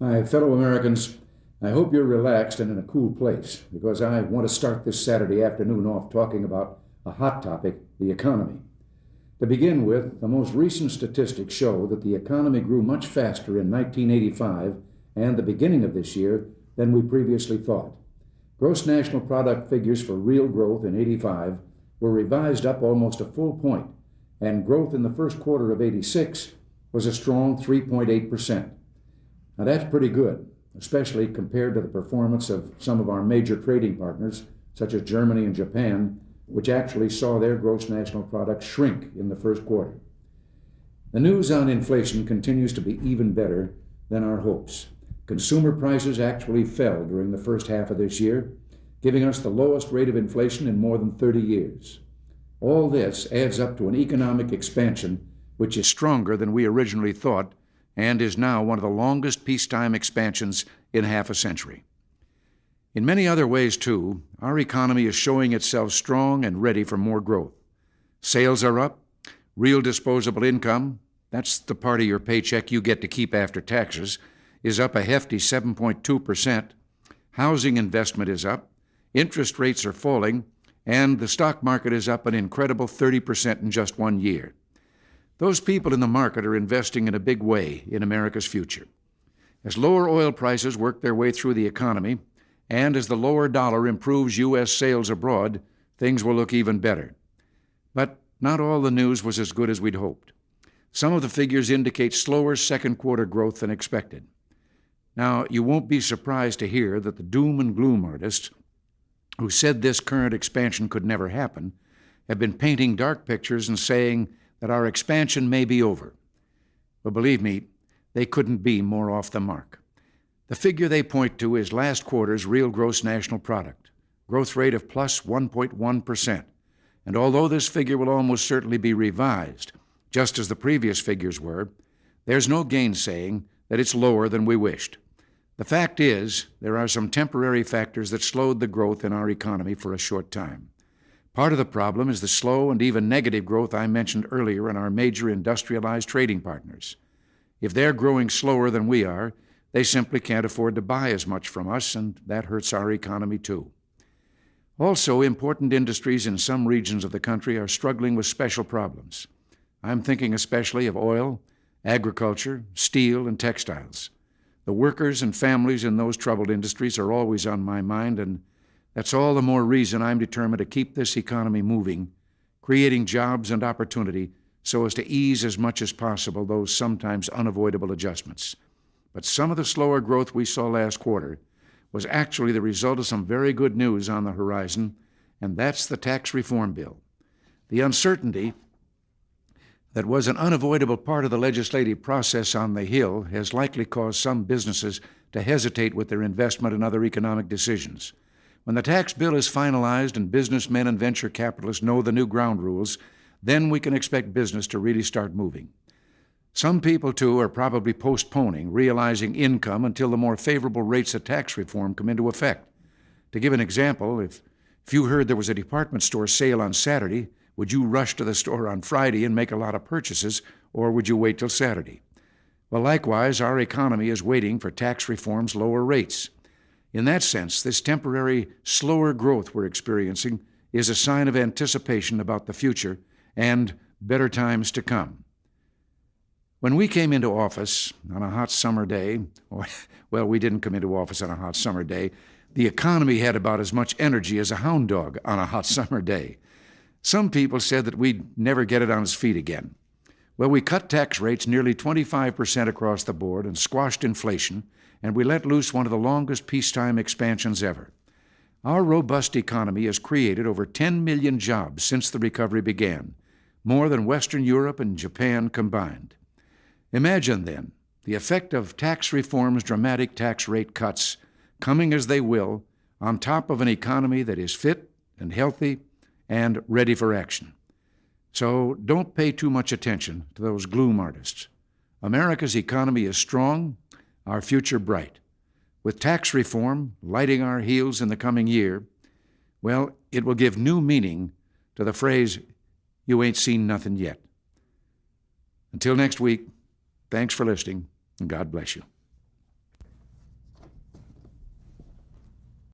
My fellow Americans, I hope you're relaxed and in a cool place because I want to start this Saturday afternoon off talking about a hot topic the economy. To begin with, the most recent statistics show that the economy grew much faster in 1985 and the beginning of this year than we previously thought. Gross national product figures for real growth in 85 were revised up almost a full point, and growth in the first quarter of 86 was a strong 3.8%. Now that's pretty good, especially compared to the performance of some of our major trading partners, such as Germany and Japan, which actually saw their gross national product shrink in the first quarter. The news on inflation continues to be even better than our hopes. Consumer prices actually fell during the first half of this year, giving us the lowest rate of inflation in more than 30 years. All this adds up to an economic expansion which is stronger than we originally thought and is now one of the longest peacetime expansions in half a century. In many other ways, too, our economy is showing itself strong and ready for more growth. Sales are up, real disposable income, that's the part of your paycheck you get to keep after taxes, is up a hefty 7.2%. Housing investment is up, interest rates are falling, and the stock market is up an incredible 30% in just one year. Those people in the market are investing in a big way in America's future. As lower oil prices work their way through the economy, and as the lower dollar improves U.S. sales abroad, things will look even better. But not all the news was as good as we'd hoped. Some of the figures indicate slower second quarter growth than expected. Now, you won't be surprised to hear that the doom and gloom artists who said this current expansion could never happen have been painting dark pictures and saying that our expansion may be over. But believe me, they couldn't be more off the mark. The figure they point to is last quarter's real gross national product, growth rate of plus 1.1. And although this figure will almost certainly be revised, just as the previous figures were, there's no gainsaying that it's lower than we wished. The fact is, there are some temporary factors that slowed the growth in our economy for a short time. Part of the problem is the slow and even negative growth I mentioned earlier in our major industrialized trading partners. If they're growing slower than we are, they simply can't afford to buy as much from us, and that hurts our economy too. Also, important industries in some regions of the country are struggling with special problems. I'm thinking especially of oil, agriculture, steel, and textiles. The workers and families in those troubled industries are always on my mind, and that's all the more reason I'm determined to keep this economy moving, creating jobs and opportunity so as to ease as much as possible those sometimes unavoidable adjustments. But some of the slower growth we saw last quarter was actually the result of some very good news on the horizon, and that's the tax reform bill. The uncertainty that was an unavoidable part of the legislative process on the Hill has likely caused some businesses to hesitate with their investment and other economic decisions. When the tax bill is finalized and businessmen and venture capitalists know the new ground rules, then we can expect business to really start moving. Some people, too, are probably postponing realizing income until the more favorable rates of tax reform come into effect. To give an example, if, if you heard there was a department store sale on Saturday, would you rush to the store on Friday and make a lot of purchases, or would you wait till Saturday? Well, likewise, our economy is waiting for tax reform's lower rates. In that sense, this temporary, slower growth we're experiencing is a sign of anticipation about the future and better times to come. When we came into office on a hot summer day, or, well, we didn't come into office on a hot summer day, the economy had about as much energy as a hound dog on a hot summer day. Some people said that we'd never get it on its feet again. Well, we cut tax rates nearly 25% across the board and squashed inflation and we let loose one of the longest peacetime expansions ever. Our robust economy has created over 10 million jobs since the recovery began, more than Western Europe and Japan combined. Imagine, then, the effect of tax reform's dramatic tax rate cuts coming as they will on top of an economy that is fit and healthy and ready for action. So don't pay too much attention to those gloom artists. America's economy is strong our future bright. With tax reform lighting our heels in the coming year, well, it will give new meaning to the phrase, you ain't seen nothing yet. Until next week, thanks for listening, and God bless you.